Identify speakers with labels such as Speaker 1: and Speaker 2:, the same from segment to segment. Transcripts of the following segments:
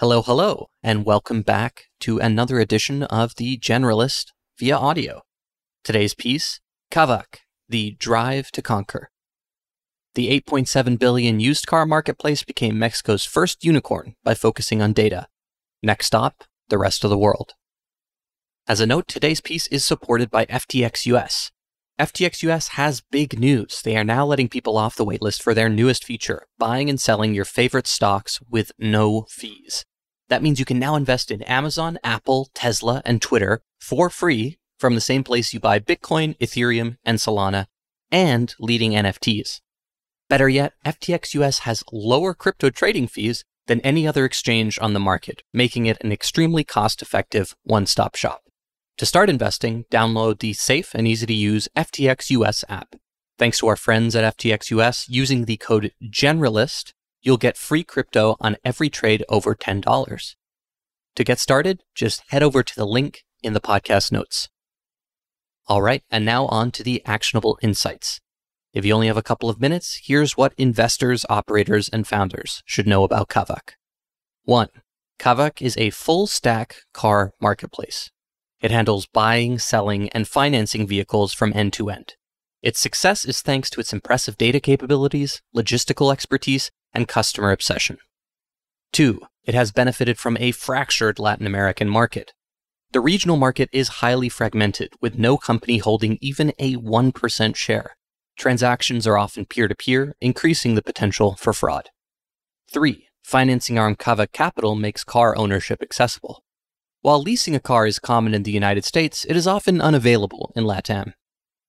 Speaker 1: Hello, hello, and welcome back to another edition of The Generalist via audio. Today's piece Kavak, The Drive to Conquer. The 8.7 billion used car marketplace became Mexico's first unicorn by focusing on data. Next stop, the rest of the world. As a note, today's piece is supported by FTX US. FTX US has big news. They are now letting people off the waitlist for their newest feature, buying and selling your favorite stocks with no fees. That means you can now invest in Amazon, Apple, Tesla, and Twitter for free from the same place you buy Bitcoin, Ethereum, and Solana, and leading NFTs. Better yet, FTX US has lower crypto trading fees than any other exchange on the market, making it an extremely cost effective one stop shop. To start investing, download the safe and easy to use FTX US app. Thanks to our friends at FTX US, using the code GENERALIST, you'll get free crypto on every trade over $10. To get started, just head over to the link in the podcast notes. All right, and now on to the actionable insights. If you only have a couple of minutes, here's what investors, operators, and founders should know about Kavak. 1. Kavak is a full stack car marketplace. It handles buying, selling, and financing vehicles from end to end. Its success is thanks to its impressive data capabilities, logistical expertise, and customer obsession. Two, it has benefited from a fractured Latin American market. The regional market is highly fragmented, with no company holding even a 1% share. Transactions are often peer to peer, increasing the potential for fraud. 3. Financing arm Kavak Capital makes car ownership accessible. While leasing a car is common in the United States, it is often unavailable in LATAM.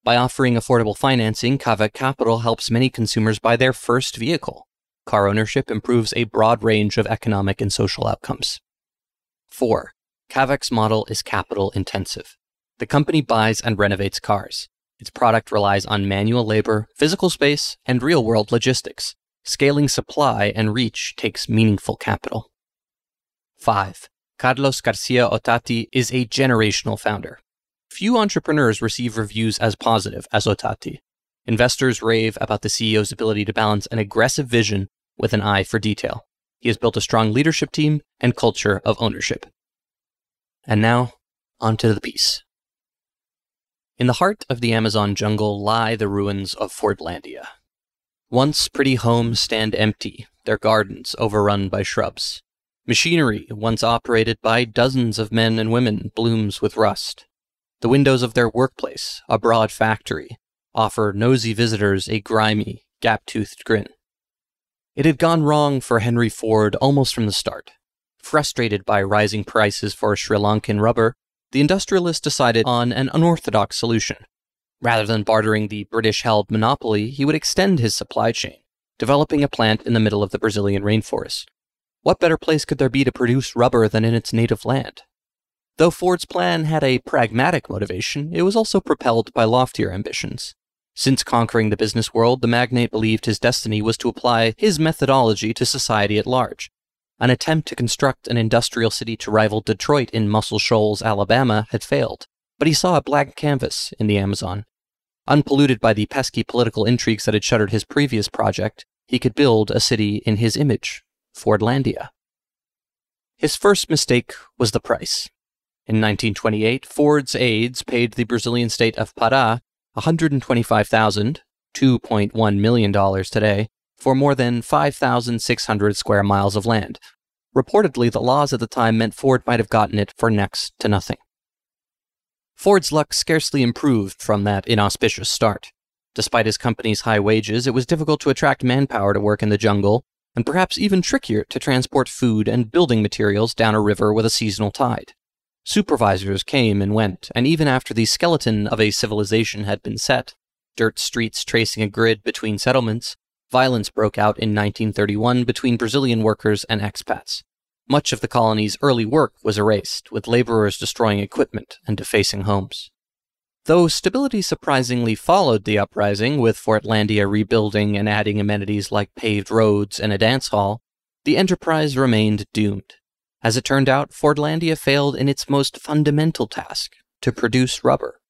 Speaker 1: By offering affordable financing, Kavak Capital helps many consumers buy their first vehicle. Car ownership improves a broad range of economic and social outcomes. 4. Kavak's model is capital intensive. The company buys and renovates cars. Its product relies on manual labor, physical space, and real world logistics. Scaling supply and reach takes meaningful capital. 5. Carlos Garcia Ottati is a generational founder. Few entrepreneurs receive reviews as positive as Ottati. Investors rave about the CEO's ability to balance an aggressive vision with an eye for detail. He has built a strong leadership team and culture of ownership. And now, on to the piece. In the heart of the Amazon jungle lie the ruins of Fordlandia. Once pretty homes stand empty, their gardens overrun by shrubs. Machinery, once operated by dozens of men and women, blooms with rust. The windows of their workplace, a broad factory, offer nosy visitors a grimy, gap toothed grin. It had gone wrong for Henry Ford almost from the start. Frustrated by rising prices for Sri Lankan rubber, the industrialist decided on an unorthodox solution. Rather than bartering the British held monopoly, he would extend his supply chain, developing a plant in the middle of the Brazilian rainforest. What better place could there be to produce rubber than in its native land? Though Ford's plan had a pragmatic motivation, it was also propelled by loftier ambitions. Since conquering the business world, the magnate believed his destiny was to apply his methodology to society at large. An attempt to construct an industrial city to rival Detroit in Muscle Shoals, Alabama, had failed, but he saw a blank canvas in the Amazon. Unpolluted by the pesky political intrigues that had shuttered his previous project, he could build a city in his image, Fordlandia. His first mistake was the price. In 1928, Ford's aides paid the Brazilian state of Pará 125,000, $2.1 million today, for more than 5,600 square miles of land. Reportedly, the laws at the time meant Ford might have gotten it for next to nothing. Ford's luck scarcely improved from that inauspicious start. Despite his company's high wages, it was difficult to attract manpower to work in the jungle, and perhaps even trickier to transport food and building materials down a river with a seasonal tide. Supervisors came and went, and even after the skeleton of a civilization had been set, dirt streets tracing a grid between settlements, violence broke out in 1931 between Brazilian workers and expats. Much of the colony's early work was erased, with laborers destroying equipment and defacing homes. Though stability surprisingly followed the uprising, with Fordlandia rebuilding and adding amenities like paved roads and a dance hall, the enterprise remained doomed. As it turned out, Fordlandia failed in its most fundamental task to produce rubber.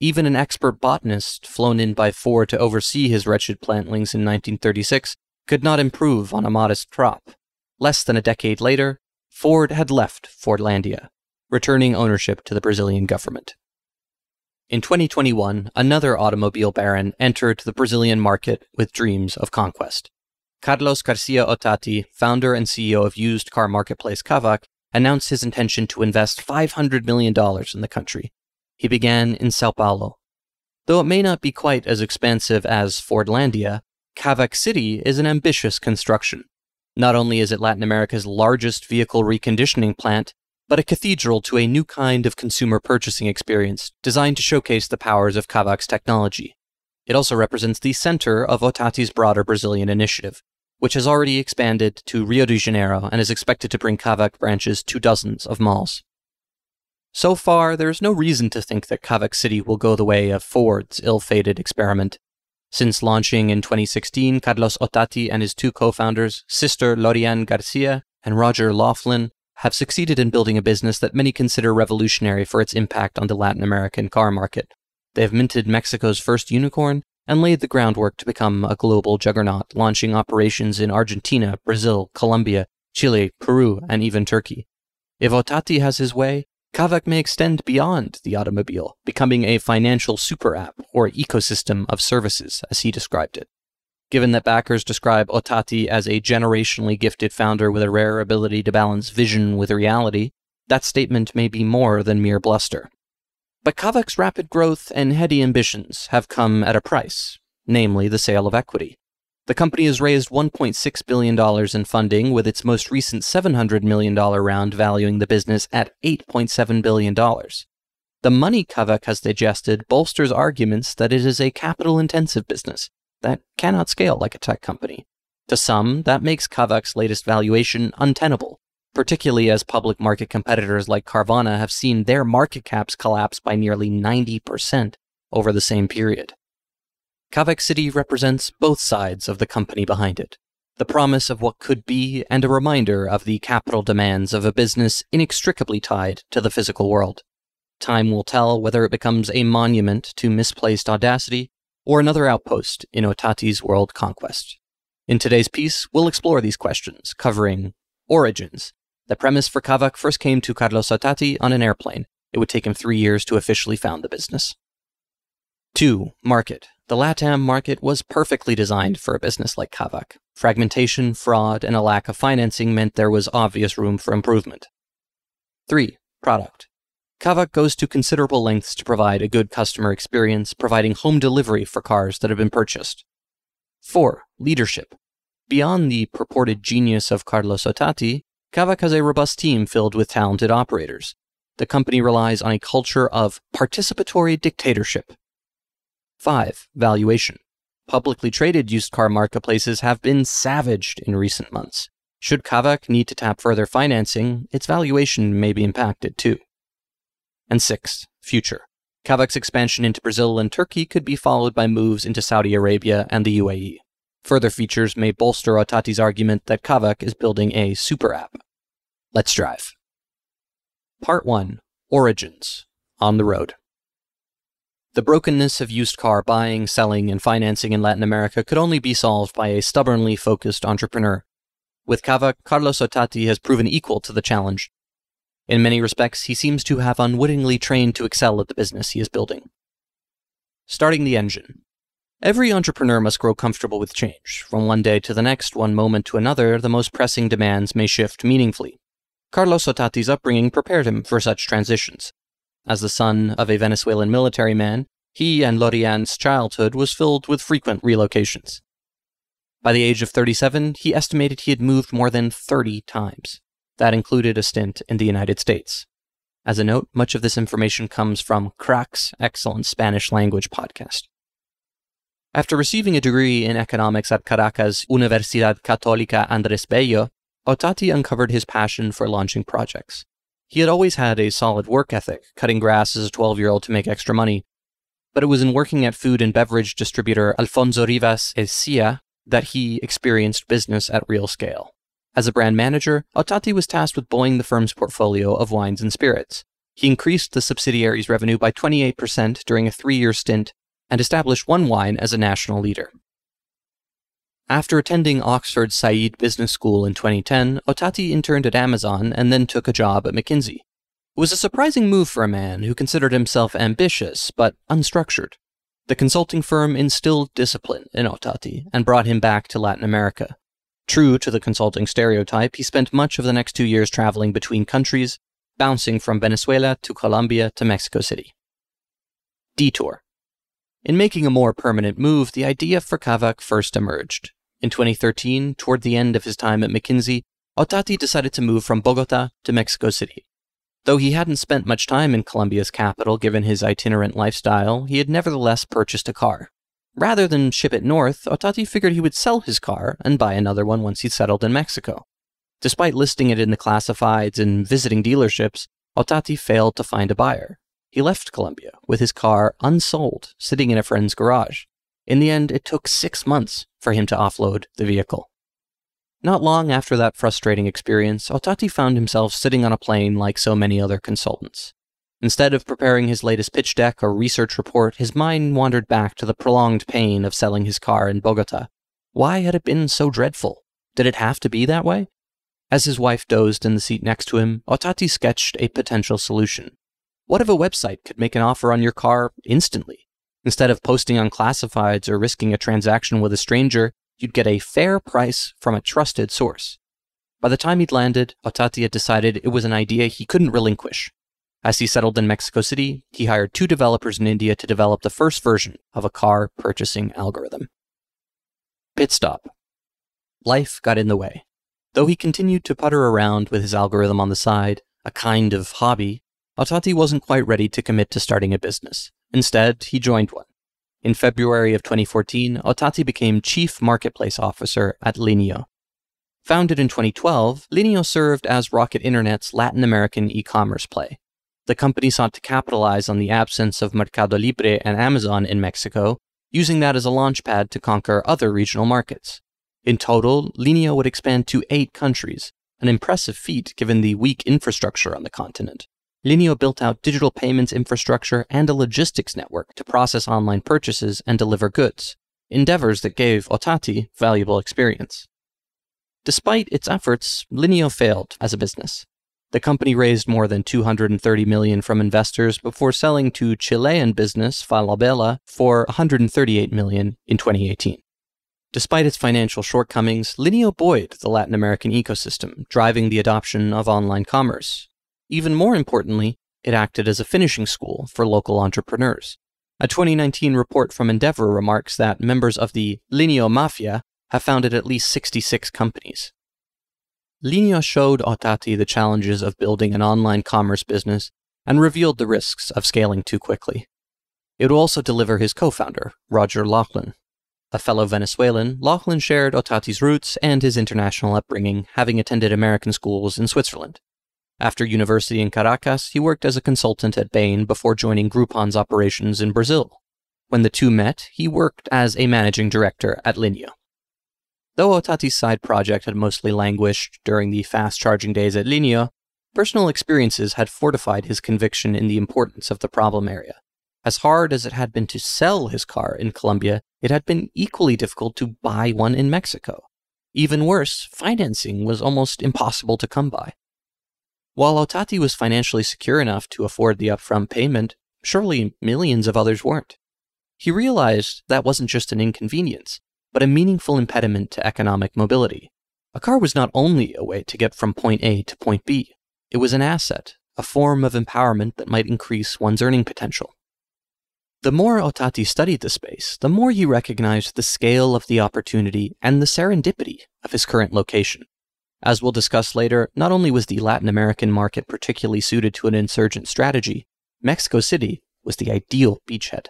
Speaker 1: Even an expert botanist flown in by Ford to oversee his wretched plantlings in 1936 could not improve on a modest crop. Less than a decade later, Ford had left Fordlandia, returning ownership to the Brazilian government. In 2021, another automobile baron entered the Brazilian market with dreams of conquest. Carlos Garcia Ottati, founder and CEO of used car marketplace Kavak, announced his intention to invest $500 million in the country. He began in Sao Paulo. Though it may not be quite as expansive as Fordlandia, Kavak City is an ambitious construction. Not only is it Latin America's largest vehicle reconditioning plant, but a cathedral to a new kind of consumer purchasing experience designed to showcase the powers of Kavak's technology. It also represents the center of Ottati's broader Brazilian initiative, which has already expanded to Rio de Janeiro and is expected to bring Kavak branches to dozens of malls. So far, there is no reason to think that Kavak City will go the way of Ford's ill fated experiment. Since launching in 2016, Carlos Ottati and his two co founders, sister Loreanne Garcia and Roger Laughlin, have succeeded in building a business that many consider revolutionary for its impact on the Latin American car market. They have minted Mexico's first unicorn and laid the groundwork to become a global juggernaut, launching operations in Argentina, Brazil, Colombia, Chile, Peru, and even Turkey. If Ottati has his way, Kavak may extend beyond the automobile, becoming a financial super app or ecosystem of services, as he described it. Given that backers describe Ottati as a generationally gifted founder with a rare ability to balance vision with reality, that statement may be more than mere bluster. But Kavak's rapid growth and heady ambitions have come at a price, namely the sale of equity. The company has raised $1.6 billion in funding, with its most recent $700 million round valuing the business at $8.7 billion. The money Kavak has digested bolsters arguments that it is a capital intensive business that cannot scale like a tech company. To some, that makes Kavak's latest valuation untenable, particularly as public market competitors like Carvana have seen their market caps collapse by nearly 90% over the same period. Kavak City represents both sides of the company behind it the promise of what could be and a reminder of the capital demands of a business inextricably tied to the physical world. Time will tell whether it becomes a monument to misplaced audacity or another outpost in Ottati's world conquest. In today's piece, we'll explore these questions, covering origins. The premise for Kavak first came to Carlos Ottati on an airplane. It would take him three years to officially found the business. 2. Market. The LATAM market was perfectly designed for a business like Kavak. Fragmentation, fraud, and a lack of financing meant there was obvious room for improvement. 3. Product. Kavak goes to considerable lengths to provide a good customer experience, providing home delivery for cars that have been purchased. 4. Leadership. Beyond the purported genius of Carlos Ottati, Kavak has a robust team filled with talented operators. The company relies on a culture of participatory dictatorship. 5. Valuation. Publicly traded used car marketplaces have been savaged in recent months. Should Kavak need to tap further financing, its valuation may be impacted too. And six, future. Kavak's expansion into Brazil and Turkey could be followed by moves into Saudi Arabia and the UAE. Further features may bolster Ottati's argument that Kavak is building a super app. Let's drive. Part 1 Origins On the Road. The brokenness of used car buying, selling, and financing in Latin America could only be solved by a stubbornly focused entrepreneur. With Cava, Carlos Ottati has proven equal to the challenge. In many respects, he seems to have unwittingly trained to excel at the business he is building. Starting the engine. Every entrepreneur must grow comfortable with change. From one day to the next, one moment to another, the most pressing demands may shift meaningfully. Carlos Ottati's upbringing prepared him for such transitions. As the son of a Venezuelan military man, he and Loreanne's childhood was filled with frequent relocations. By the age of 37, he estimated he had moved more than 30 times. That included a stint in the United States. As a note, much of this information comes from Crack's excellent Spanish language podcast. After receiving a degree in economics at Caracas Universidad Católica Andrés Bello, Ottati uncovered his passion for launching projects. He had always had a solid work ethic, cutting grass as a 12 year old to make extra money. But it was in working at food and beverage distributor Alfonzo Rivas Ecija that he experienced business at real scale. As a brand manager, Ottati was tasked with buoying the firm's portfolio of wines and spirits. He increased the subsidiary's revenue by 28% during a three year stint and established one wine as a national leader. After attending Oxford Said Business School in 2010, Ottati interned at Amazon and then took a job at McKinsey. It was a surprising move for a man who considered himself ambitious but unstructured. The consulting firm instilled discipline in Ottati and brought him back to Latin America. True to the consulting stereotype, he spent much of the next two years traveling between countries, bouncing from Venezuela to Colombia to Mexico City. Detour. In making a more permanent move, the idea for Kavak first emerged. In 2013, toward the end of his time at McKinsey, Ottati decided to move from Bogota to Mexico City. Though he hadn't spent much time in Colombia's capital given his itinerant lifestyle, he had nevertheless purchased a car. Rather than ship it north, Ottati figured he would sell his car and buy another one once he settled in Mexico. Despite listing it in the classifieds and visiting dealerships, Ottati failed to find a buyer. He left Colombia with his car unsold, sitting in a friend's garage. In the end, it took six months for him to offload the vehicle. Not long after that frustrating experience, Ottati found himself sitting on a plane like so many other consultants. Instead of preparing his latest pitch deck or research report, his mind wandered back to the prolonged pain of selling his car in Bogota. Why had it been so dreadful? Did it have to be that way? As his wife dozed in the seat next to him, Ottati sketched a potential solution. What if a website could make an offer on your car instantly? Instead of posting on classifieds or risking a transaction with a stranger, you'd get a fair price from a trusted source. By the time he'd landed, Ottati had decided it was an idea he couldn't relinquish. As he settled in Mexico City, he hired two developers in India to develop the first version of a car purchasing algorithm. Pit stop. Life got in the way. Though he continued to putter around with his algorithm on the side, a kind of hobby, Ottati wasn't quite ready to commit to starting a business. Instead, he joined one. In February of 2014, Ottati became Chief Marketplace Officer at Linio. Founded in 2012, Linio served as Rocket Internet's Latin American e commerce play. The company sought to capitalize on the absence of Mercado Libre and Amazon in Mexico, using that as a launchpad to conquer other regional markets. In total, Linio would expand to eight countries, an impressive feat given the weak infrastructure on the continent. Linio built out digital payments infrastructure and a logistics network to process online purchases and deliver goods, endeavors that gave Ottati valuable experience. Despite its efforts, Linio failed as a business. The company raised more than 230 million from investors before selling to Chilean business Falabella for 138 million in 2018. Despite its financial shortcomings, Linio buoyed the Latin American ecosystem, driving the adoption of online commerce, even more importantly, it acted as a finishing school for local entrepreneurs. A 2019 report from Endeavor remarks that members of the Linio Mafia have founded at least 66 companies. Linio showed Ottati the challenges of building an online commerce business and revealed the risks of scaling too quickly. It would also deliver his co founder, Roger Laughlin. A fellow Venezuelan, Laughlin shared Ottati's roots and his international upbringing, having attended American schools in Switzerland. After university in Caracas, he worked as a consultant at Bain before joining Groupon's operations in Brazil. When the two met, he worked as a managing director at Linio. Though Ottati's side project had mostly languished during the fast charging days at Linio, personal experiences had fortified his conviction in the importance of the problem area. As hard as it had been to sell his car in Colombia, it had been equally difficult to buy one in Mexico. Even worse, financing was almost impossible to come by. While Ottati was financially secure enough to afford the upfront payment, surely millions of others weren't. He realized that wasn't just an inconvenience, but a meaningful impediment to economic mobility. A car was not only a way to get from point A to point B, it was an asset, a form of empowerment that might increase one's earning potential. The more Ottati studied the space, the more he recognized the scale of the opportunity and the serendipity of his current location. As we'll discuss later, not only was the Latin American market particularly suited to an insurgent strategy, Mexico City was the ideal beachhead.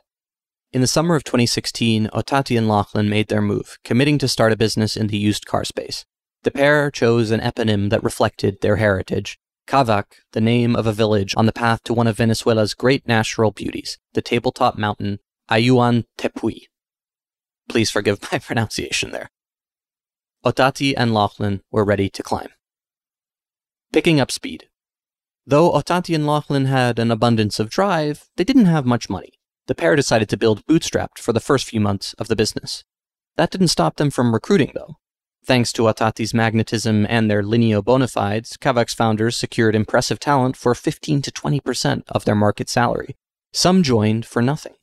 Speaker 1: In the summer of 2016, Ottati and Laughlin made their move, committing to start a business in the used car space. The pair chose an eponym that reflected their heritage, Kavac, the name of a village on the path to one of Venezuela's great natural beauties, the tabletop mountain Ayuan Tepuy. Please forgive my pronunciation there. Ottati and Laughlin were ready to climb. Picking up speed. Though Ottati and Laughlin had an abundance of drive, they didn't have much money. The pair decided to build bootstrapped for the first few months of the business. That didn't stop them from recruiting, though. Thanks to Ottati's magnetism and their Linio bona fides, Kavak's founders secured impressive talent for 15 to 20% of their market salary. Some joined for nothing.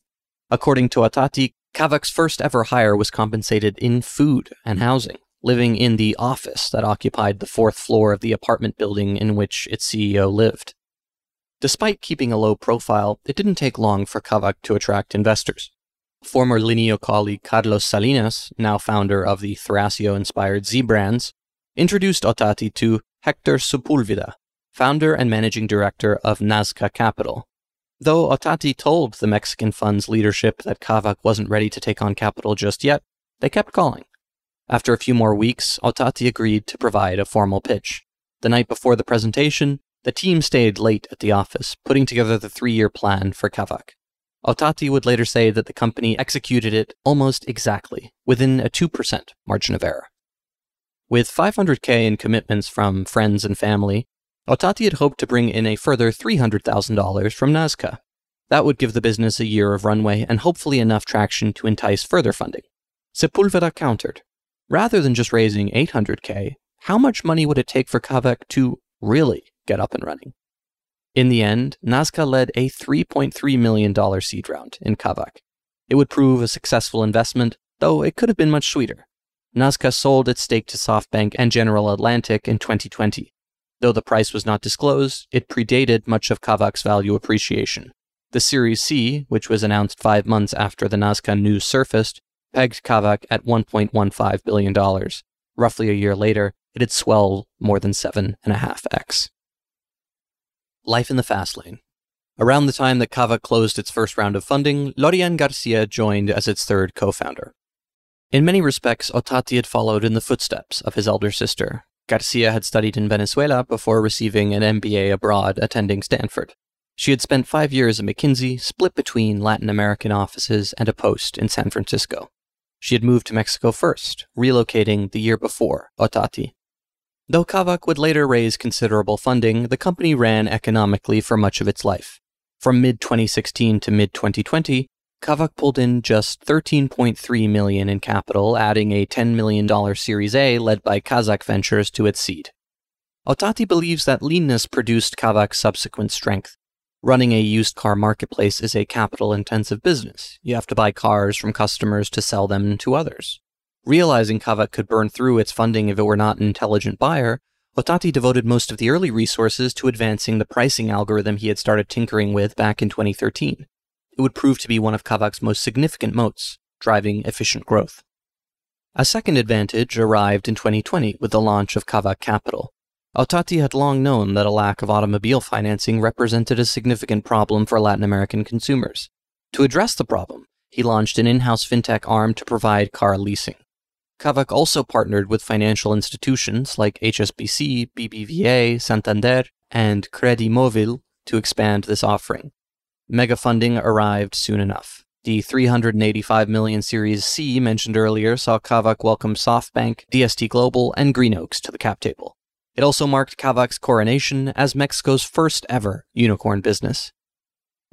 Speaker 1: According to Ottati, Kavak's first ever hire was compensated in food and housing, living in the office that occupied the fourth floor of the apartment building in which its CEO lived. Despite keeping a low profile, it didn't take long for Kavak to attract investors. Former Linio colleague Carlos Salinas, now founder of the Thrasio inspired Z Brands, introduced Ottati to Hector Sepulveda, founder and managing director of Nazca Capital. Though Ottati told the Mexican fund's leadership that Kavak wasn't ready to take on capital just yet, they kept calling. After a few more weeks, Ottati agreed to provide a formal pitch. The night before the presentation, the team stayed late at the office, putting together the three year plan for Kavak. Ottati would later say that the company executed it almost exactly, within a 2% margin of error. With 500k in commitments from friends and family, Ottati had hoped to bring in a further $300,000 from Nazca. That would give the business a year of runway and hopefully enough traction to entice further funding. Sepulveda countered. Rather than just raising 800k, how much money would it take for Kavak to really get up and running? In the end, Nazca led a $3.3 million seed round in Kavak. It would prove a successful investment, though it could have been much sweeter. Nazca sold its stake to SoftBank and General Atlantic in 2020. Though the price was not disclosed, it predated much of Kavak's value appreciation. The Series C, which was announced five months after the Nazca news surfaced, pegged Kavak at $1.15 billion. Roughly a year later, it had swelled more than 7.5x. Life in the Fast Lane. Around the time that Kavak closed its first round of funding, Loreanne Garcia joined as its third co founder. In many respects, Ottati had followed in the footsteps of his elder sister. Garcia had studied in Venezuela before receiving an MBA abroad attending Stanford. She had spent five years at McKinsey, split between Latin American offices and a post in San Francisco. She had moved to Mexico first, relocating the year before Ottati. Though Kavak would later raise considerable funding, the company ran economically for much of its life. From mid 2016 to mid 2020, Kavak pulled in just 13.3 million in capital, adding a $10 million Series A led by Kaszek Ventures to its seed. Ottati believes that leanness produced Kavak's subsequent strength. Running a used car marketplace is a capital intensive business. You have to buy cars from customers to sell them to others. Realizing Kavak could burn through its funding if it were not an intelligent buyer, Ottati devoted most of the early resources to advancing the pricing algorithm he had started tinkering with back in 2013. It would prove to be one of Kavak's most significant moats, driving efficient growth. A second advantage arrived in 2020 with the launch of Kavak Capital. Ottati had long known that a lack of automobile financing represented a significant problem for Latin American consumers. To address the problem, he launched an in house fintech arm to provide car leasing. Kavak also partnered with financial institutions like HSBC, BBVA, Santander, and Credimobil to expand this offering. Mega funding arrived soon enough. The 385 million Series C mentioned earlier saw Kavak welcome SoftBank, DST Global, and Greenoaks to the cap table. It also marked Kavak's coronation as Mexico's first ever unicorn business.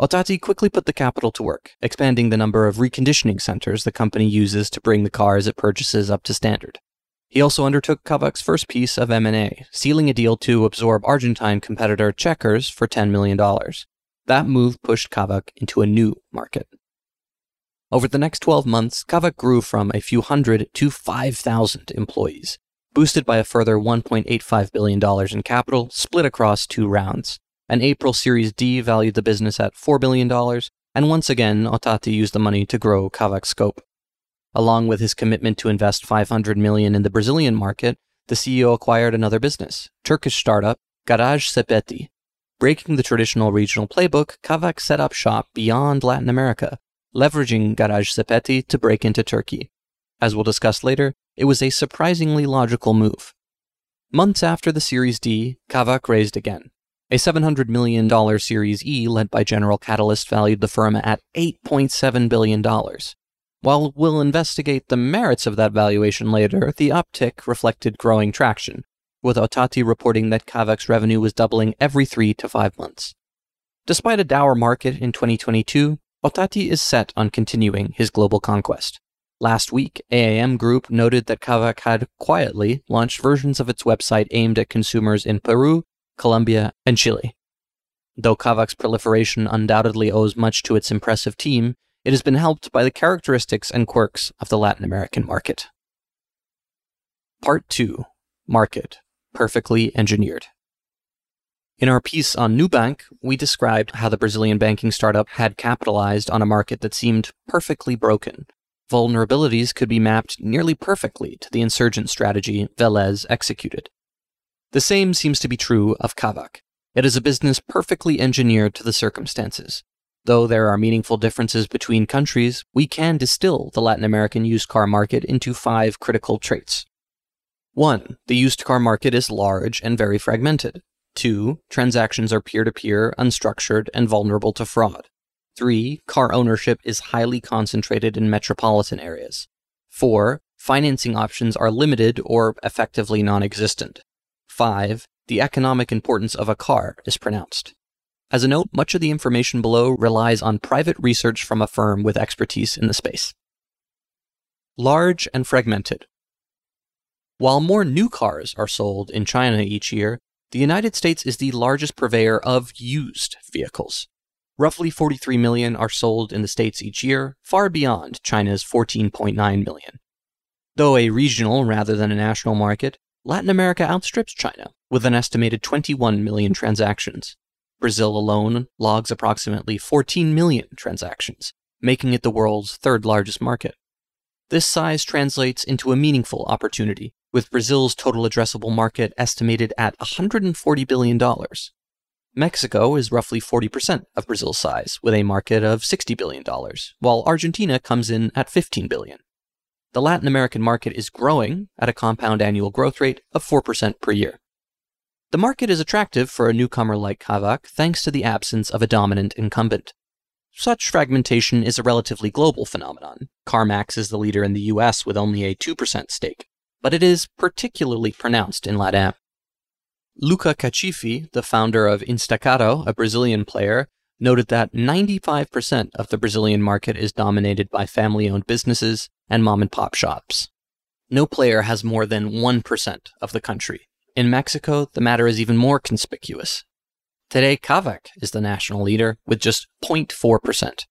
Speaker 1: Ottati quickly put the capital to work, expanding the number of reconditioning centers the company uses to bring the cars it purchases up to standard. He also undertook Kavak's first piece of M&A, sealing a deal to absorb Argentine competitor Checkars for $10 million. That move pushed Kavak into a new market. Over the next 12 months, Kavak grew from a few hundred to 5,000 employees, boosted by a further $1.85 billion in capital split across two rounds. An April Series D valued the business at $4 billion, and once again, Ottati used the money to grow Kavak's scope. Along with his commitment to invest 500 million in the Brazilian market, the CEO acquired another business, Turkish startup Garaj Sepeti. Breaking the traditional regional playbook, Kavak set up shop beyond Latin America, leveraging Garaj Sepeti to break into Turkey. As we'll discuss later, it was a surprisingly logical move. Months after the Series D, Kavak raised again, a $700 million Series E led by General Catalyst valued the firm at $8.7 billion. While we'll investigate the merits of that valuation later, the uptick reflected growing traction, with Ottati reporting that Kavak's revenue was doubling every three to five months. Despite a dour market in 2022, Ottati is set on continuing his global conquest. Last week, AAM Group noted that Kavak had quietly launched versions of its website aimed at consumers in Peru, Colombia, and Chile. Though Kavak's proliferation undoubtedly owes much to its impressive team, it has been helped by the characteristics and quirks of the Latin American market. Part 2 Market Perfectly Engineered. In our piece on Nubank, we described how the Brazilian banking startup had capitalized on a market that seemed perfectly broken. Vulnerabilities could be mapped nearly perfectly to the insurgent strategy Velez executed. The same seems to be true of Kavak. It is a business perfectly engineered to the circumstances. Though there are meaningful differences between countries, we can distill the Latin American used car market into five critical traits. 1. The used car market is large and very fragmented. 2. Transactions are peer to peer, unstructured, and vulnerable to fraud. 3. Car ownership is highly concentrated in metropolitan areas. 4. Financing options are limited or effectively non existent. 5. The economic importance of a car is pronounced. As a note, much of the information below relies on private research from a firm with expertise in the space. Large and fragmented. While more new cars are sold in China each year, the United States is the largest purveyor of used vehicles. Roughly 43 million are sold in the States each year, far beyond China's 14.9 million. Though a regional rather than a national market, Latin America outstrips China, with an estimated 21 million transactions. Brazil alone logs approximately 14 million transactions, making it the world's third largest market. This size translates into a meaningful opportunity with Brazil's total addressable market estimated at $140 billion. Mexico is roughly 40% of Brazil's size, with a market of $60 billion, while Argentina comes in at 15 billion. The Latin American market is growing at a compound annual growth rate of 4% per year. The market is attractive for a newcomer like Kavak thanks to the absence of a dominant incumbent. Such fragmentation is a relatively global phenomenon. CarMax is the leader in the US with only a 2% stake but it is particularly pronounced in LATAM. Luca Cafici, the founder of InstaCarro, a Brazilian player, noted that 95% of the Brazilian market is dominated by family owned businesses and mom and pop shops. No player has more than 1% of the country. In Mexico, the matter is even more conspicuous. Today, Kavak is the national leader with just 0.4%.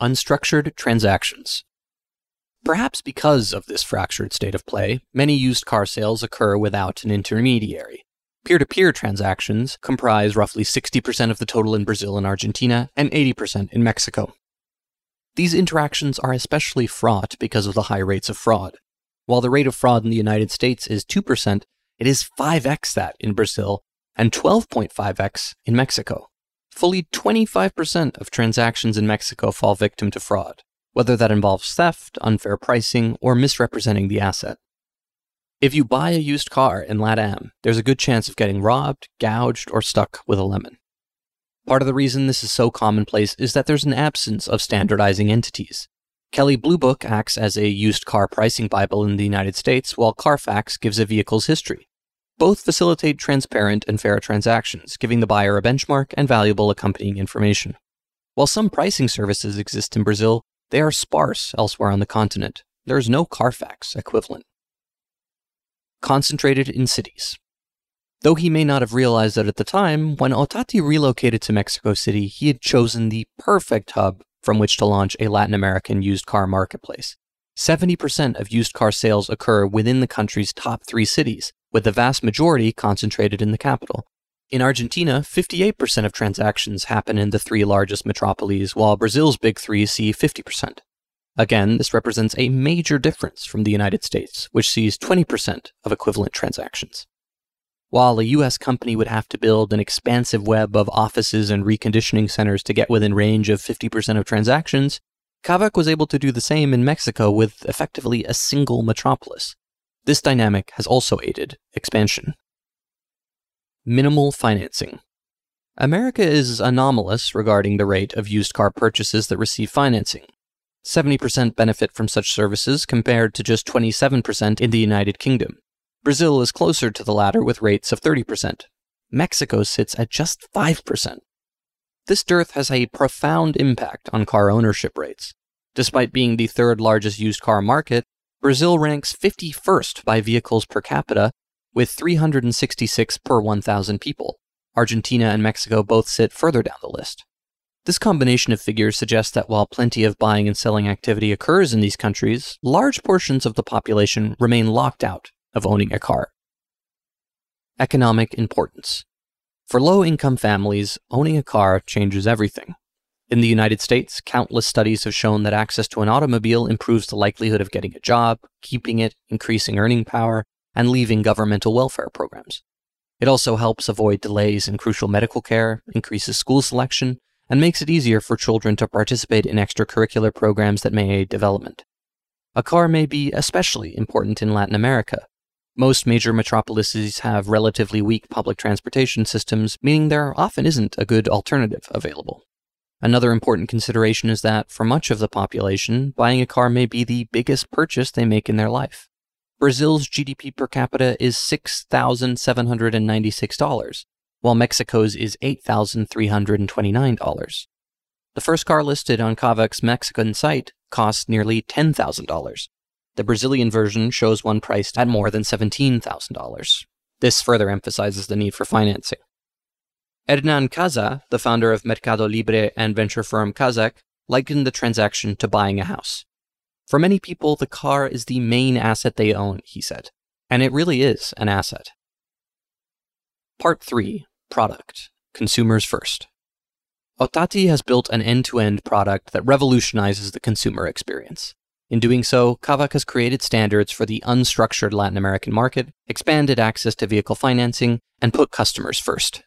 Speaker 1: Unstructured transactions. Perhaps because of this fractured state of play, many used car sales occur without an intermediary. Peer to peer transactions comprise roughly 60% of the total in Brazil and Argentina, and 80% in Mexico. These interactions are especially fraught because of the high rates of fraud. While the rate of fraud in the United States is 2%, it is 5x that in Brazil and 12.5x in Mexico. Fully 25% of transactions in Mexico fall victim to fraud whether that involves theft, unfair pricing, or misrepresenting the asset. If you buy a used car in LATAM, there's a good chance of getting robbed, gouged, or stuck with a lemon. Part of the reason this is so commonplace is that there's an absence of standardizing entities. Kelley Blue Book acts as a used car pricing Bible in the United States, while Carfax gives a vehicle's history. Both facilitate transparent and fair transactions, giving the buyer a benchmark and valuable accompanying information. While some pricing services exist in Brazil, they are sparse elsewhere on the continent. There is no Carfax equivalent. Concentrated in cities. Though he may not have realized that at the time, when Ottati relocated to Mexico City, he had chosen the perfect hub from which to launch a Latin American used car marketplace. 70% of used car sales occur within the country's top three cities, with the vast majority concentrated in the capital. In Argentina, 58% of transactions happen in the three largest metropolises, while Brazil's big three see 50%. Again, this represents a major difference from the United States, which sees 20% of equivalent transactions. While a US company would have to build an expansive web of offices and reconditioning centers to get within range of 50% of transactions, Kavak was able to do the same in Mexico with effectively a single metropolis. This dynamic has also aided expansion. Minimal financing. America is anomalous regarding the rate of used car purchases that receive financing. 70% benefit from such services compared to just 27% in the United Kingdom. Brazil is closer to the latter with rates of 30%. Mexico sits at just 5%. This dearth has a profound impact on car ownership rates. Despite being the third largest used car market, Brazil ranks 51st by vehicles per capita, with 366 per 1,000 people. Argentina and Mexico both sit further down the list. This combination of figures suggests that while plenty of buying and selling activity occurs in these countries, large portions of the population remain locked out of owning a car. Economic importance. For low income families, owning a car changes everything. In the United States, countless studies have shown that access to an automobile improves the likelihood of getting a job, keeping it, increasing earning power, and leaving governmental welfare programs. It also helps avoid delays in crucial medical care, increases school selection, and makes it easier for children to participate in extracurricular programs that may aid development. A car may be especially important in Latin America. Most major metropolises have relatively weak public transportation systems, meaning there often isn't a good alternative available. Another important consideration is that, for much of the population, buying a car may be the biggest purchase they make in their life. Brazil's GDP per capita is $6,796, while Mexico's is $8,329. The first car listed on Kavak's Mexican site costs nearly $10,000. The Brazilian version shows one priced at more than $17,000. This further emphasizes the need for financing. Hernan Kazah, the founder of Mercado Libre and venture firm Kaszek, likened the transaction to buying a house. For many people, the car is the main asset they own, he said. And it really is an asset. Part 3 Product Consumers First. Ottati has built an end to end product that revolutionizes the consumer experience. In doing so, Kavak has created standards for the unstructured Latin American market, expanded access to vehicle financing, and put customers first.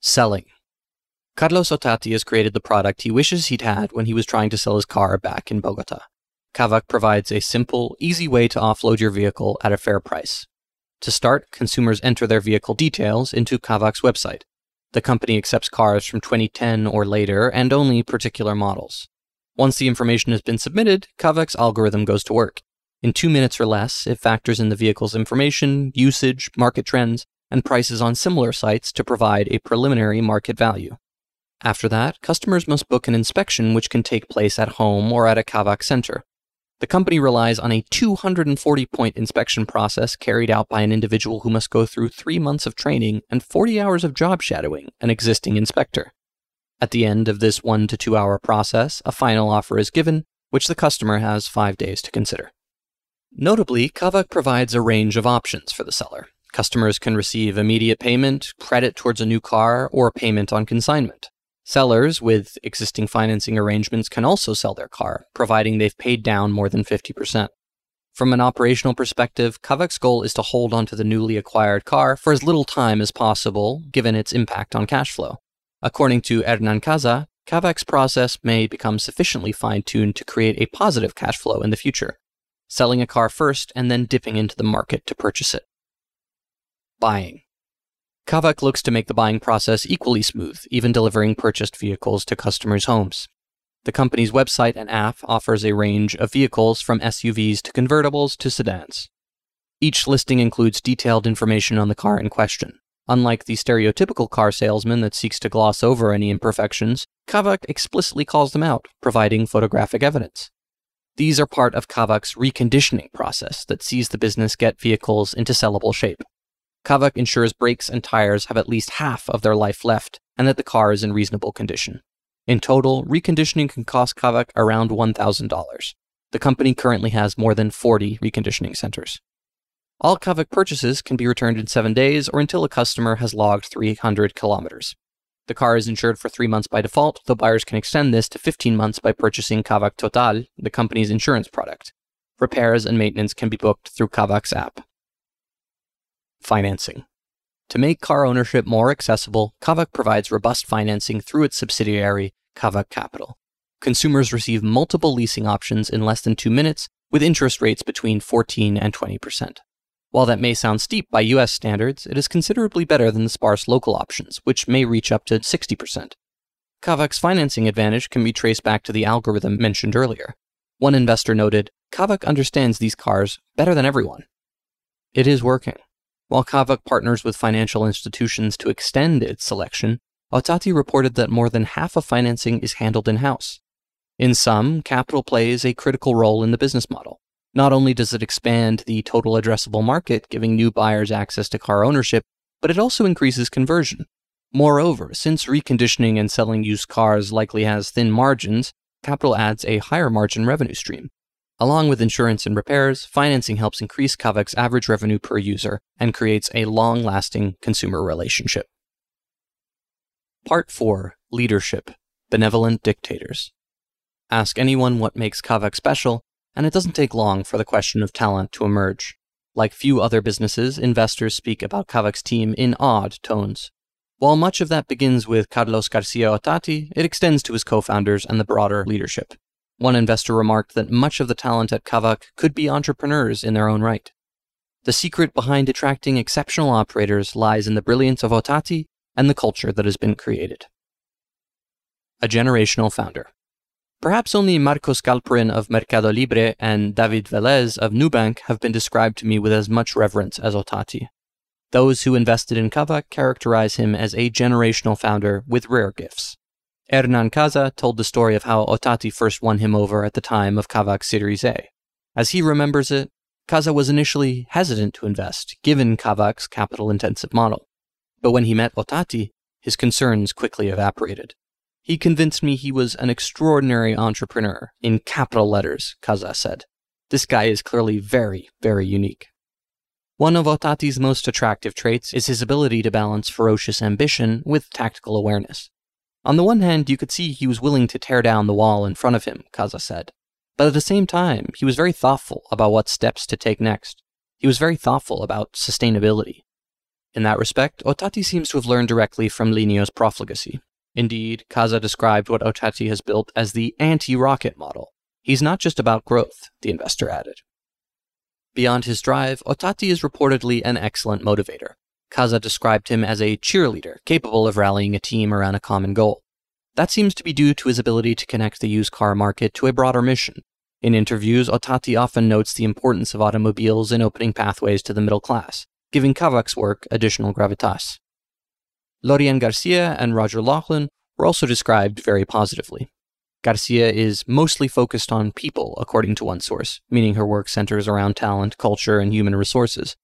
Speaker 1: Selling. Carlos Ottati has created the product he wishes he'd had when he was trying to sell his car back in Bogota. Kavak provides a simple, easy way to offload your vehicle at a fair price. To start, consumers enter their vehicle details into Kavak's website. The company accepts cars from 2010 or later and only particular models. Once the information has been submitted, Kavak's algorithm goes to work. In two minutes or less, it factors in the vehicle's information, usage, market trends, and prices on similar sites to provide a preliminary market value. After that, customers must book an inspection which can take place at home or at a Kavak center. The company relies on a 240 point inspection process carried out by an individual who must go through three months of training and 40 hours of job shadowing an existing inspector. At the end of this one to two hour process, a final offer is given, which the customer has five days to consider. Notably, Kavak provides a range of options for the seller. Customers can receive immediate payment, credit towards a new car, or payment on consignment. Sellers with existing financing arrangements can also sell their car, providing they've paid down more than 50%. From an operational perspective, Kavak's goal is to hold onto the newly acquired car for as little time as possible, given its impact on cash flow. According to Hernan Kazah, Kavak's process may become sufficiently fine tuned to create a positive cash flow in the future, selling a car first and then dipping into the market to purchase it. Buying. Kavak looks to make the buying process equally smooth, even delivering purchased vehicles to customers' homes. The company's website and app offers a range of vehicles from SUVs to convertibles to sedans. Each listing includes detailed information on the car in question. Unlike the stereotypical car salesman that seeks to gloss over any imperfections, Kavak explicitly calls them out, providing photographic evidence. These are part of Kavak's reconditioning process that sees the business get vehicles into sellable shape. Kavak ensures brakes and tires have at least half of their life left and that the car is in reasonable condition. In total, reconditioning can cost Kavak around $1,000. The company currently has more than 40 reconditioning centers. All Kavak purchases can be returned in seven days or until a customer has logged 300 kilometers. The car is insured for three months by default, though buyers can extend this to 15 months by purchasing Kavak Total, the company's insurance product. Repairs and maintenance can be booked through Kavak's app. Financing. To make car ownership more accessible, Kavak provides robust financing through its subsidiary, Kavak Capital. Consumers receive multiple leasing options in less than two minutes, with interest rates between 14 and 20%. While that may sound steep by US standards, it is considerably better than the sparse local options, which may reach up to 60%. Kavak's financing advantage can be traced back to the algorithm mentioned earlier. One investor noted, Kavak understands these cars better than everyone. It is working. While Kavak partners with financial institutions to extend its selection, Ottati reported that more than half of financing is handled in house. In sum, capital plays a critical role in the business model. Not only does it expand the total addressable market, giving new buyers access to car ownership, but it also increases conversion. Moreover, since reconditioning and selling used cars likely has thin margins, capital adds a higher margin revenue stream. Along with insurance and repairs, financing helps increase Kavak's average revenue per user and creates a long lasting consumer relationship. Part 4 Leadership Benevolent Dictators. Ask anyone what makes Kavak special, and it doesn't take long for the question of talent to emerge. Like few other businesses, investors speak about Kavak's team in odd tones. While much of that begins with Carlos Garcia Ottati, it extends to his co founders and the broader leadership. One investor remarked that much of the talent at Kavak could be entrepreneurs in their own right. The secret behind attracting exceptional operators lies in the brilliance of Ottati and the culture that has been created. A generational founder. Perhaps only Marcos Galperin of Mercado Libre and David Velez of Nubank have been described to me with as much reverence as Ottati. Those who invested in Kavak characterize him as a generational founder with rare gifts. Hernan Kazah told the story of how Ottati first won him over at the time of Kavak's Series A. As he remembers it, Kazah was initially hesitant to invest, given Kavak's capital intensive model. But when he met Ottati, his concerns quickly evaporated. He convinced me he was an extraordinary entrepreneur, in capital letters, Kazah said. This guy is clearly very, very unique. One of Ottati's most attractive traits is his ability to balance ferocious ambition with tactical awareness. On the one hand, you could see he was willing to tear down the wall in front of him, Kazah said. But at the same time, he was very thoughtful about what steps to take next. He was very thoughtful about sustainability. In that respect, Ottati seems to have learned directly from Linio's profligacy. Indeed, Kazah described what Ottati has built as the anti rocket model. He's not just about growth, the investor added. Beyond his drive, Ottati is reportedly an excellent motivator. Kazah described him as a cheerleader, capable of rallying a team around a common goal. That seems to be due to his ability to connect the used car market to a broader mission. In interviews, Ottati often notes the importance of automobiles in opening pathways to the middle class, giving Kavak's work additional gravitas. Loreanne Garcia and Roger Laughlin were also described very positively. Garcia is mostly focused on people, according to one source, meaning her work centers around talent, culture, and human resources.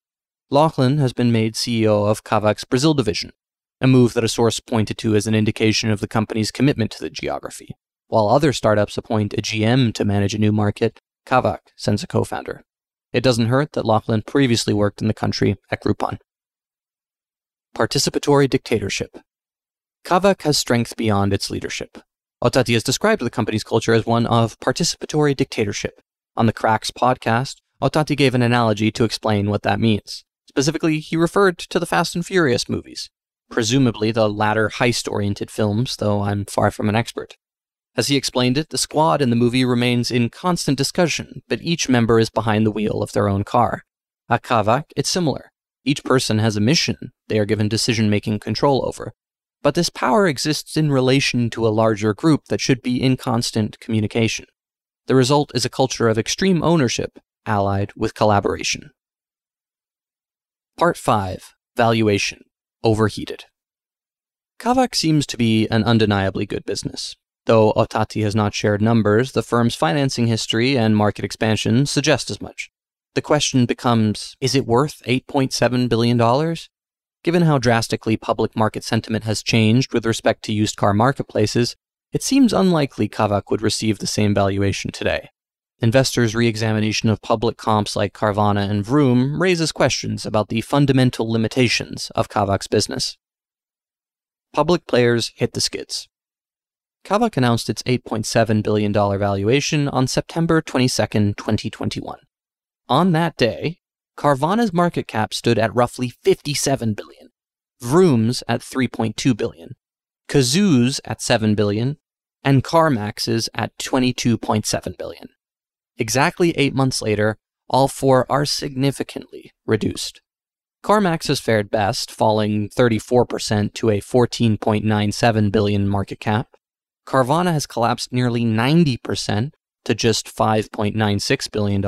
Speaker 1: Laughlin has been made CEO of Kavak's Brazil division, a move that a source pointed to as an indication of the company's commitment to the geography. While other startups appoint a GM to manage a new market, Kavak sends a co founder. It doesn't hurt that Laughlin previously worked in the country at Groupon. Participatory dictatorship. Kavak has strength beyond its leadership. Ottati has described the company's culture as one of participatory dictatorship. On the Cracks podcast, Ottati gave an analogy to explain what that means. Specifically, he referred to the Fast and Furious movies, presumably the latter heist oriented films, though I'm far from an expert. As he explained it, the squad in the movie remains in constant discussion, but each member is behind the wheel of their own car. At Kavak, it's similar. Each person has a mission they are given decision making control over, but this power exists in relation to a larger group that should be in constant communication. The result is a culture of extreme ownership allied with collaboration. Part 5 Valuation Overheated. Kavak seems to be an undeniably good business. Though Ottati has not shared numbers, the firm's financing history and market expansion suggest as much. The question becomes is it worth $8.7 billion? Given how drastically public market sentiment has changed with respect to used car marketplaces, it seems unlikely Kavak would receive the same valuation today. Investors' re examination of public comps like Carvana and Vroom raises questions about the fundamental limitations of Kavak's business. Public players hit the skids. Kavak announced its $8.7 billion valuation on September 22, 2021. On that day, Carvana's market cap stood at roughly 57 billion, Vroom's at 3.2 billion, Cazoo's at 7 billion, and CarMax's at 22.7 billion. Exactly 8 months later, all four are significantly reduced. CarMax has fared best, falling 34% to a 14.97 billion market cap. Carvana has collapsed nearly 90% to just $5.96 billion,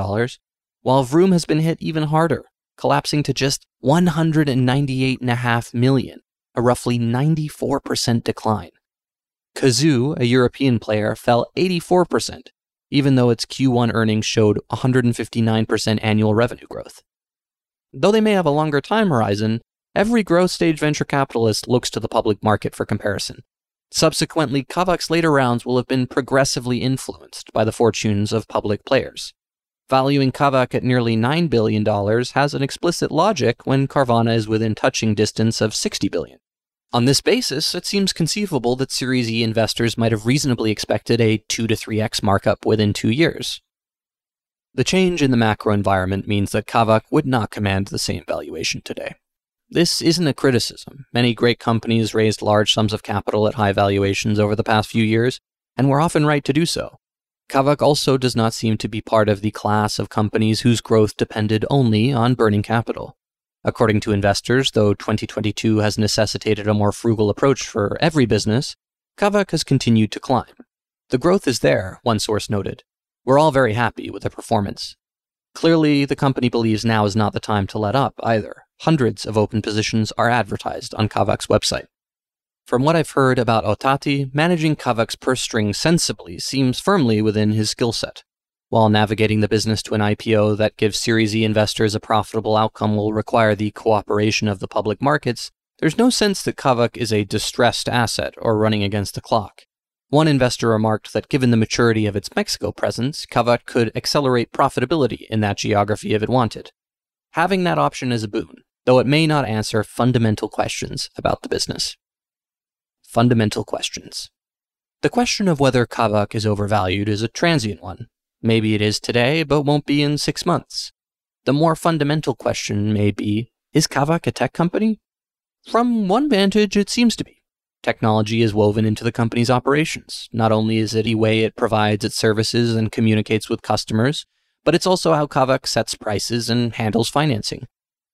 Speaker 1: while Vroom has been hit even harder, collapsing to just 198.5 million, a roughly 94% decline. Cazoo, a European player, fell 84%, even though its Q1 earnings showed 159% annual revenue growth. Though they may have a longer time horizon, every growth stage venture capitalist looks to the public market for comparison. Subsequently, Kavak's later rounds will have been progressively influenced by the fortunes of public players. Valuing Kavak at nearly $9 billion has an explicit logic when Carvana is within touching distance of $60 billion. On this basis, it seems conceivable that Series E investors might have reasonably expected a 2 to 3x markup within two years. The change in the macro environment means that Kavak would not command the same valuation today. This isn't a criticism. Many great companies raised large sums of capital at high valuations over the past few years, and were often right to do so. Kavak also does not seem to be part of the class of companies whose growth depended only on burning capital. According to investors, though 2022 has necessitated a more frugal approach for every business, Kavak has continued to climb. The growth is there, one source noted. We're all very happy with the performance. Clearly, the company believes now is not the time to let up either. Hundreds of open positions are advertised on Kavak's website. From what I've heard about Ottati, managing Kavak's purse string sensibly seems firmly within his skill set. While navigating the business to an IPO that gives Series E investors a profitable outcome will require the cooperation of the public markets, there's no sense that Kavak is a distressed asset or running against the clock. One investor remarked that given the maturity of its Mexico presence, Kavak could accelerate profitability in that geography if it wanted. Having that option is a boon, though it may not answer fundamental questions about the business. Fundamental questions. The question of whether Kavak is overvalued is a transient one. Maybe it is today, but won't be in six months. The more fundamental question may be Is Kavak a tech company? From one vantage, it seems to be. Technology is woven into the company's operations. Not only is it the way it provides its services and communicates with customers, but it's also how Kavak sets prices and handles financing.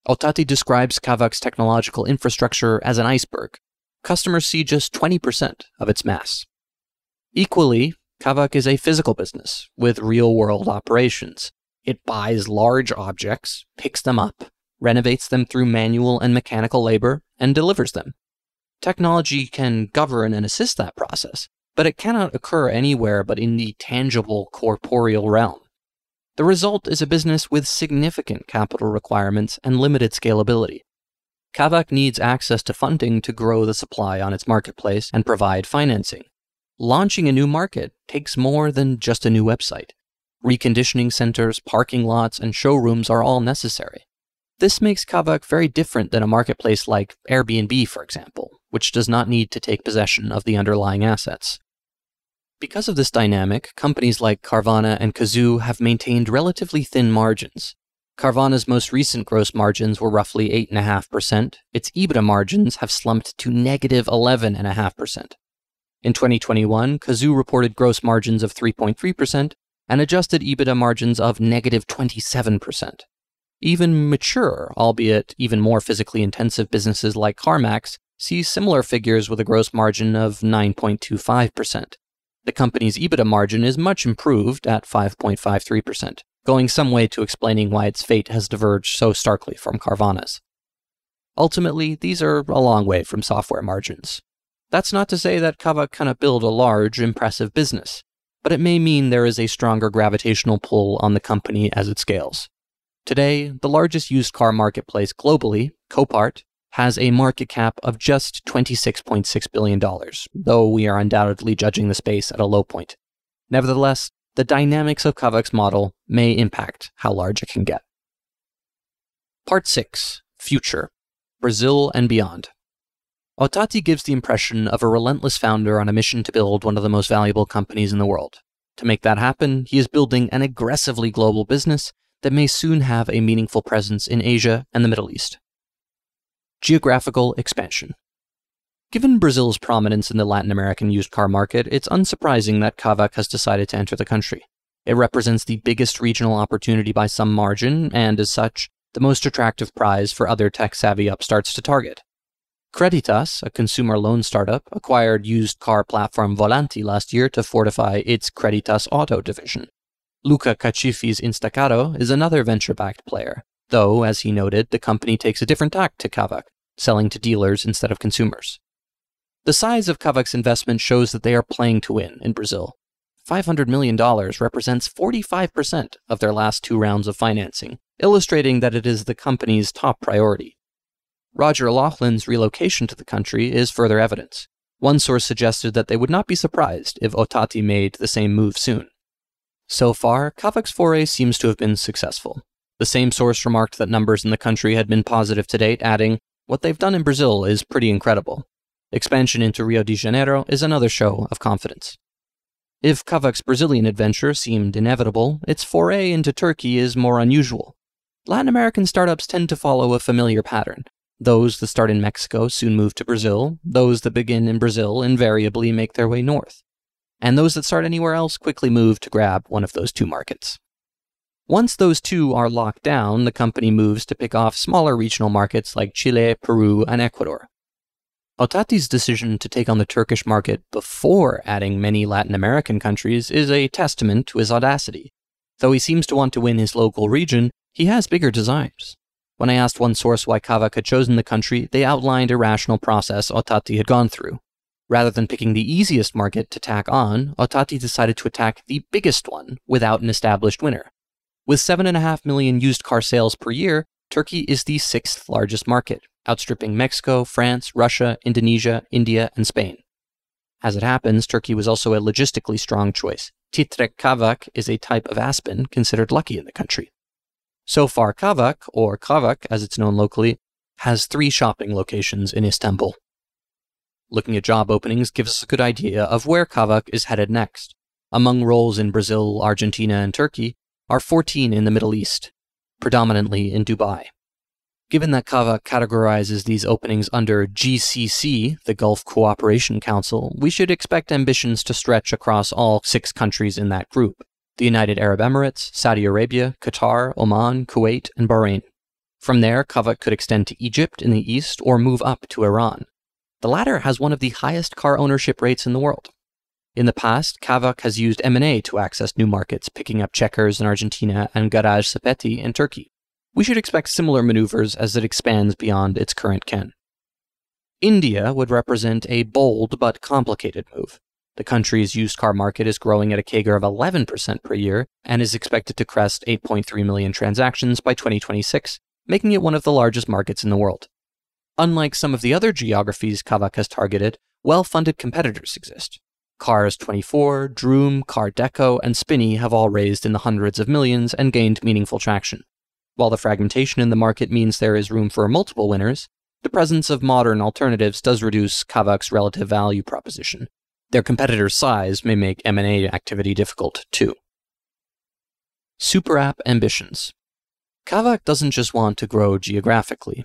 Speaker 1: Ottati describes Kavak's technological infrastructure as an iceberg. Customers see just 20% of its mass. Equally, Kavak is a physical business with real world operations. It buys large objects, picks them up, renovates them through manual and mechanical labor, and delivers them. Technology can govern and assist that process, but it cannot occur anywhere but in the tangible corporeal realm. The result is a business with significant capital requirements and limited scalability. Kavak needs access to funding to grow the supply on its marketplace and provide financing. Launching a new market takes more than just a new website. Reconditioning centers, parking lots, and showrooms are all necessary. This makes Kavak very different than a marketplace like Airbnb, for example, which does not need to take possession of the underlying assets. Because of this dynamic, companies like Carvana and Cazoo have maintained relatively thin margins. Carvana's most recent gross margins were roughly 8.5%. Its EBITDA margins have slumped to negative 11.5%. In 2021, Cazoo reported gross margins of 3.3% and adjusted EBITDA margins of negative 27%. Even mature, albeit even more physically intensive businesses like CarMax see similar figures with a gross margin of 9.25%. The company's EBITDA margin is much improved at 5.53%, going some way to explaining why its fate has diverged so starkly from Carvana's. Ultimately, these are a long way from software margins. That's not to say that Kava cannot build a large, impressive business, but it may mean there is a stronger gravitational pull on the company as it scales. Today, the largest used car marketplace globally, Copart, has a market cap of just $26.6 billion, though we are undoubtedly judging the space at a low point. Nevertheless, the dynamics of Kavak's model may impact how large it can get. Part 6 Future Brazil and Beyond. Ottati gives the impression of a relentless founder on a mission to build one of the most valuable companies in the world. To make that happen, he is building an aggressively global business that may soon have a meaningful presence in Asia and the Middle East. Geographical expansion. Given Brazil's prominence in the Latin American used car market, it's unsurprising that Kavak has decided to enter the country. It represents the biggest regional opportunity by some margin, and as such, the most attractive prize for other tech savvy upstarts to target. Creditas, a consumer loan startup, acquired used car platform Volanty last year to fortify its Creditas Auto division. Luca Cafici's InstaCarro is another venture backed player, though, as he noted, the company takes a different tack to Kavak selling to dealers instead of consumers. The size of Kavak's investment shows that they are playing to win in Brazil. $500 million represents 45% of their last two rounds of financing, illustrating that it is the company's top priority. Roger Laughlin's relocation to the country is further evidence. One source suggested that they would not be surprised if Ottati made the same move soon. So far, Kavak's foray seems to have been successful. The same source remarked that numbers in the country had been positive to date, adding, What they've done in Brazil is pretty incredible. Expansion into Rio de Janeiro is another show of confidence. If Kavak's Brazilian adventure seemed inevitable, its foray into Turkey is more unusual. Latin American startups tend to follow a familiar pattern. Those that start in Mexico soon move to Brazil, those that begin in Brazil invariably make their way north. And those that start anywhere else quickly move to grab one of those two markets. Once those two are locked down, the company moves to pick off smaller regional markets like Chile, Peru, and Ecuador. Ottati's decision to take on the Turkish market before adding many Latin American countries is a testament to his audacity. Though he seems to want to win his local region, he has bigger designs. When I asked one source why Kavak had chosen the country, they outlined a rational process Ottati had gone through. Rather than picking the easiest market to tack on, Ottati decided to attack the biggest one without an established winner. With 7.5 million used car sales per year, Turkey is the sixth largest market, outstripping Mexico, France, Russia, Indonesia, India, and Spain. As it happens, Turkey was also a logistically strong choice. Titrek Kavak is a type of aspen considered lucky in the country. So far, Kavak, or Kavak as it's known locally, has three shopping locations in Istanbul. Looking at job openings gives us a good idea of where Kavak is headed next. Among roles in Brazil, Argentina, and Turkey are 14 in the Middle East, predominantly in Dubai. Given that Kavak categorizes these openings under GCC, the Gulf Cooperation Council, we should expect ambitions to stretch across all six countries in that group the United Arab Emirates, Saudi Arabia, Qatar, Oman, Kuwait, and Bahrain. From there, Kavak could extend to Egypt in the east or move up to Iran. The latter has one of the highest car ownership rates in the world. In the past, Kavak has used M&A to access new markets, picking up Checkars in Argentina and Garaj Sepeti in Turkey we should expect similar maneuvers as it expands beyond its current ken. India would represent a bold but complicated move. The country's used car market is growing at a CAGR of 11% per year and is expected to crest 8.3 million transactions by 2026, making it one of the largest markets in the world. Unlike some of the other geographies Kavak has targeted, well funded competitors exist. Cars 24, Droom, CarDekho, and Spinny have all raised in the hundreds of millions and gained meaningful traction. While the fragmentation in the market means there is room for multiple winners, the presence of modern alternatives does reduce Kavak's relative value proposition. Their competitors' size may make M&A activity difficult too. Super app ambitions. Kavak doesn't just want to grow geographically.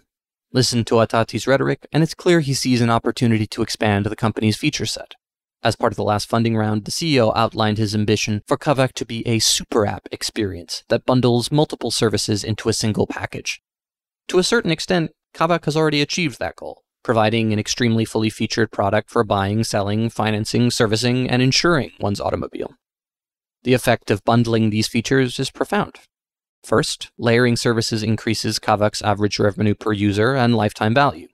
Speaker 1: Listen to Ottati's rhetoric, and it's clear he sees an opportunity to expand the company's feature set. As part of the last funding round, the CEO outlined his ambition for Kavak to be a super app experience that bundles multiple services into a single package. To a certain extent, Kavak has already achieved that goal, providing an extremely fully featured product for buying, selling, financing, servicing, and insuring one's automobile. The effect of bundling these features is profound. First, layering services increases Kavak's average revenue per user and lifetime value.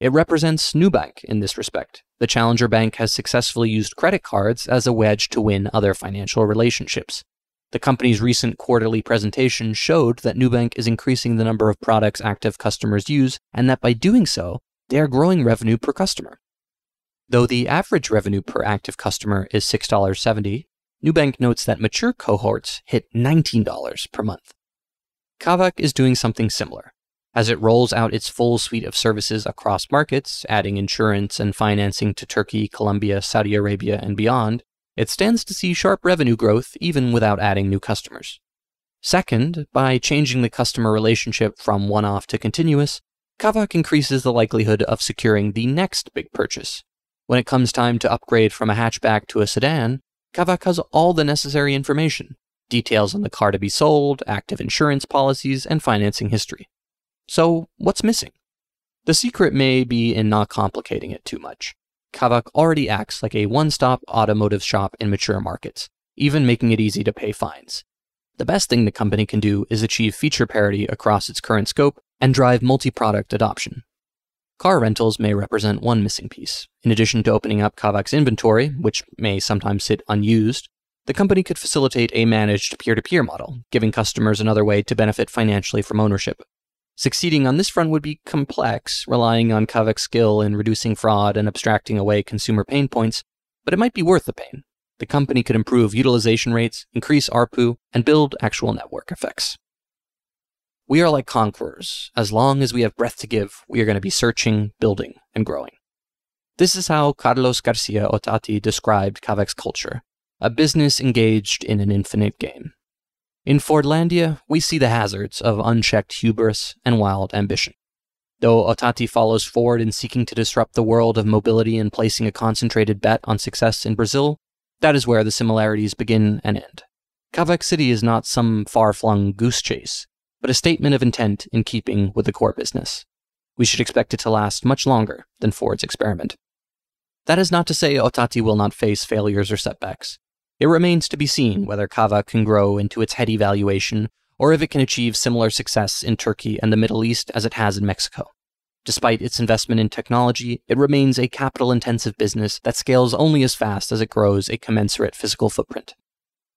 Speaker 1: It represents Nubank in this respect. The challenger bank has successfully used credit cards as a wedge to win other financial relationships. The company's recent quarterly presentation showed that Nubank is increasing the number of products active customers use, and that by doing so, they are growing revenue per customer. Though the average revenue per active customer is $6.70, Nubank notes that mature cohorts hit $19 per month. Kavak is doing something similar. As it rolls out its full suite of services across markets, adding insurance and financing to Turkey, Colombia, Saudi Arabia, and beyond, it stands to see sharp revenue growth even without adding new customers. Second, by changing the customer relationship from one off to continuous, Kavak increases the likelihood of securing the next big purchase. When it comes time to upgrade from a hatchback to a sedan, Kavak has all the necessary information details on the car to be sold, active insurance policies, and financing history. So, what's missing? The secret may be in not complicating it too much. Kavak already acts like a one stop automotive shop in mature markets, even making it easy to pay fines. The best thing the company can do is achieve feature parity across its current scope and drive multi product adoption. Car rentals may represent one missing piece. In addition to opening up Kavak's inventory, which may sometimes sit unused, the company could facilitate a managed peer to peer model, giving customers another way to benefit financially from ownership. Succeeding on this front would be complex, relying on Kavak's skill in reducing fraud and abstracting away consumer pain points, but it might be worth the pain. The company could improve utilization rates, increase ARPU, and build actual network effects. We are like conquerors. As long as we have breath to give, we are going to be searching, building, and growing. This is how Carlos Garcia Ottati described Kavak's culture a business engaged in an infinite game. In Fordlandia, we see the hazards of unchecked hubris and wild ambition. Though Ottati follows Ford in seeking to disrupt the world of mobility and placing a concentrated bet on success in Brazil, that is where the similarities begin and end. Kavak City is not some far flung goose chase but a statement of intent in keeping with the core business. We should expect it to last much longer than Ford's experiment. That is not to say Ottati will not face failures or setbacks. It remains to be seen whether Kava can grow into its heady valuation or if it can achieve similar success in Turkey and the Middle East as it has in Mexico. Despite its investment in technology, it remains a capital intensive business that scales only as fast as it grows a commensurate physical footprint.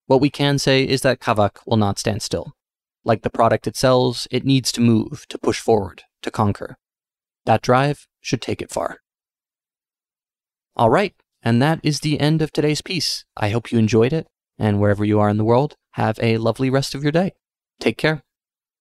Speaker 1: What we can say is that Kavak will not stand still. Like the product it sells, it needs to move, to push forward, to conquer. That drive should take it far. All right, and that is the end of today's piece. I hope you enjoyed it, and wherever you are in the world, have a lovely rest of your day. Take care.